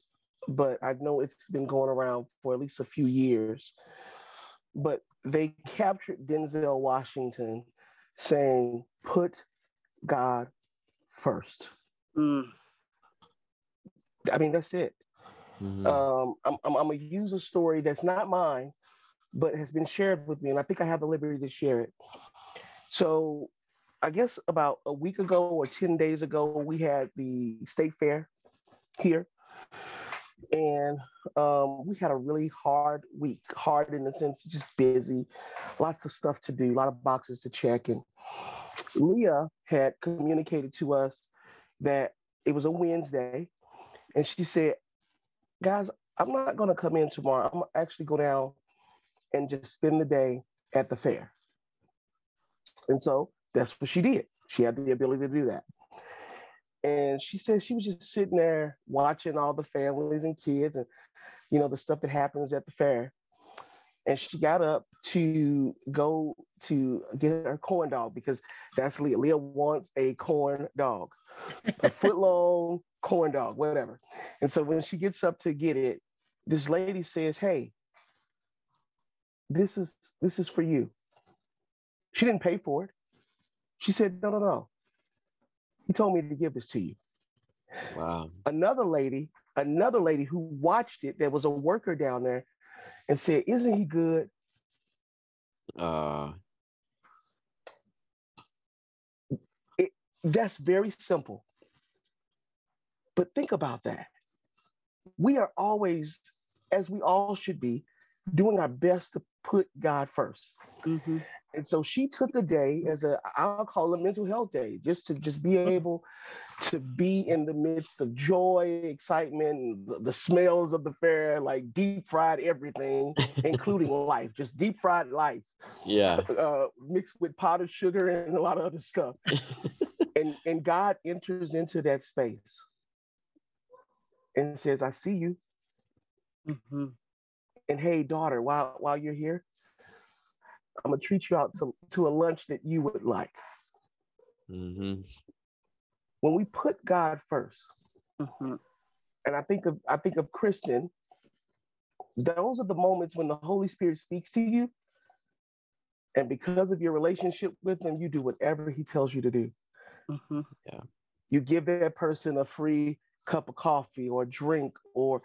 but I know it's been going around for at least a few years. But they captured Denzel Washington saying, put God first. Mm. I mean, that's it. Mm-hmm. Um, I'm, I'm, I'm, gonna use a story that's not mine, but has been shared with me, and I think I have the liberty to share it. So, I guess about a week ago or 10 days ago, we had the state fair here. And um, we had a really hard week, hard in the sense just busy, lots of stuff to do, a lot of boxes to check. And Leah had communicated to us that it was a Wednesday, and she said, "Guys, I'm not going to come in tomorrow. I'm actually go down and just spend the day at the fair." And so that's what she did. She had the ability to do that. And she said she was just sitting there watching all the families and kids and you know the stuff that happens at the fair and she got up to go to get her corn dog because that's Leah. Leah wants a corn dog, a <laughs> foot long corn dog, whatever. And so when she gets up to get it, this lady says, "Hey, this is this is for you." She didn't pay for it. She said, "No, no, no. He told me to give this to you." Wow. Another lady, another lady who watched it, there was a worker down there and said, Isn't he good? Uh, it, that's very simple. But think about that. We are always, as we all should be, doing our best to put God 1st mm-hmm. And so she took a day as a, I'll call it a mental health day, just to just be able to be in the midst of joy, excitement, the, the smells of the fair, like deep fried everything, including <laughs> life, just deep fried life. Yeah. <laughs> Uh, mixed with powdered sugar and a lot of other stuff. <laughs> and, and God enters into that space and says, I see you. Mm-hmm. And hey, daughter, while, while you're here, I'm gonna treat you out to, to a lunch that you would like. Mm-hmm when we put God 1st mm-hmm. and I think of I think of Kristen, those are the moments when the Holy Spirit speaks to you, and because of your relationship with Him, you do whatever He tells you to do. Mm-hmm. Yeah, you give that person a free cup of coffee or drink or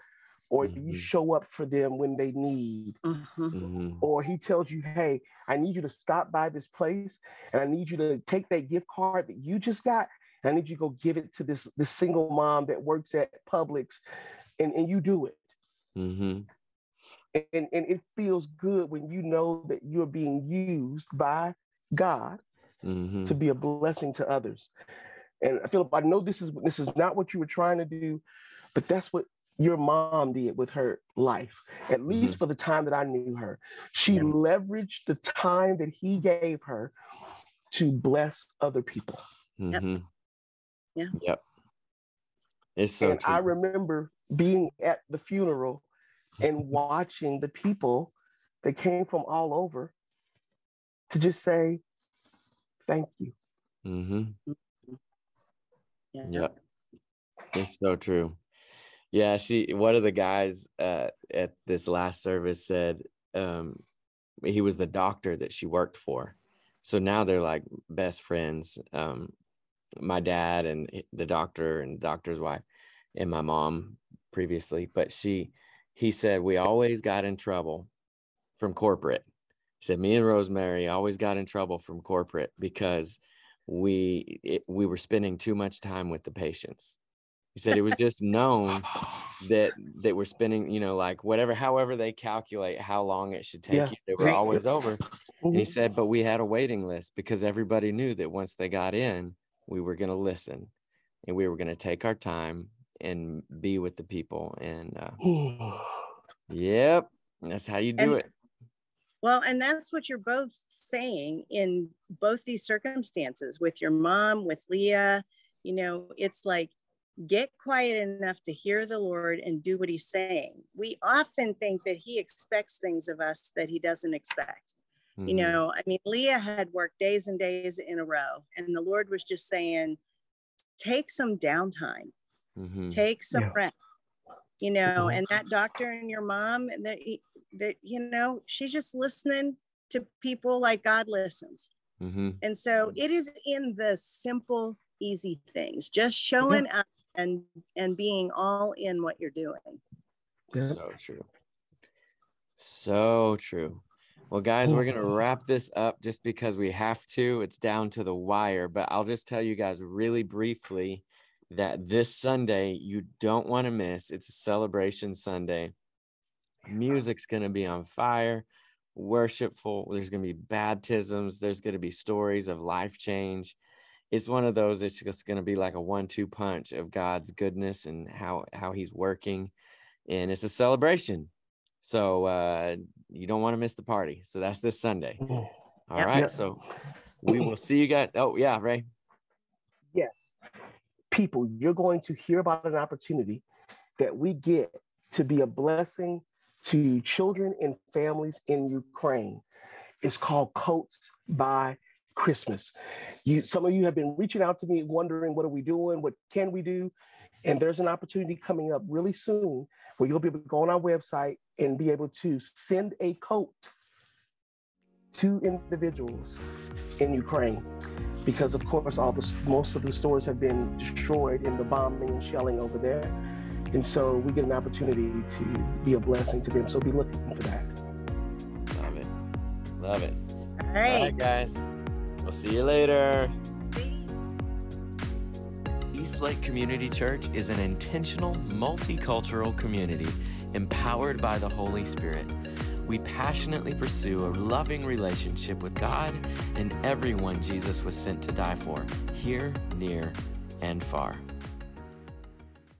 or do you show up for them when they need Mhm. Mhm. or he tells you hey i need you to stop by this place and i need you to take that gift card that you just got and i need you to go give it to this this single mom that works at publix and, and you do it Mhm. and, and it feels good when you know that you're being used by god Mhm. to be a blessing to others. And Philip, I know this is this is not what you were trying to do, but that's what your mom did with her life, at least for the time that I knew her. She Yeah. leveraged the time that he gave her to bless other people. Yep. Mhm. Yeah. Yep. It's so and true. I remember being at the funeral and <laughs> watching the people that came from all over to just say, thank you. mm-hmm. Yeah. Yep. It's so true. Yeah, she one of the guys uh, at this last service said um, he was the doctor that she worked for. So now they're like best friends. Um, my dad and the doctor and doctor's wife and my mom previously, but she he said we always got in trouble from corporate. He said me and Rosemary always got in trouble from corporate because we it, we were spending too much time with the patients. He said it was just known that that we're spending, you know, like whatever, however they calculate how long it should take Yeah. you, they were always over. And he Mhm. said, but we had a waiting list because everybody knew that once they got in, we were going to listen and we were going to take our time and be with the people. And uh, <sighs> yep, that's how you do And- it. Well, and that's what you're both saying in both these circumstances with your mom, with Leah. You know, it's like get quiet enough to hear the Lord and do what he's saying. We often think that he expects things of us that he doesn't expect. You Mhm. know, I mean, Leah had worked days and days in a row, and the Lord was just saying, take some downtime, Mhm. take some Yeah. rest. You know, Mhm. and that doctor and your mom, and that that you know, she's just listening to people like God listens. Mhm. And so it is in the simple, easy things, just showing up and and being all in what you're doing. Yeah. So true. So true. Well, guys, we're going to oh. wrap this up just because we have to. It's down to the wire, but I'll just tell you guys really briefly that this Sunday you don't want to miss. It's a celebration Sunday. Music's going to be on fire, worshipful. There's going to be baptisms, there's going to be stories of life change. It's one of those it's just going to be like a one-two punch of God's goodness and how how he's working and it's a celebration. So uh, you don't want to miss the party. So that's this Sunday. All Yep. right. Yep. So <laughs> we will see you guys. Oh yeah, Ray. Yes. People, you're going to hear about an opportunity that we get to be a blessing to children and families in Ukraine. It's called Coats by Christmas. You some of you have been reaching out to me wondering what are we doing? What can we do? And there's an opportunity coming up really soon where you'll be able to go on our website and be able to send a coat to individuals in Ukraine because of course all the most of the stores have been destroyed in the bombing and shelling over there and so we get an opportunity to be a blessing to them so be looking for that Love it. Love it. All All right. right, guys. We'll see you later. Eastlake Community Church is an intentional, multicultural community empowered by the Holy Spirit. We passionately pursue a loving relationship with God and everyone Jesus was sent to die for, here, near, and far.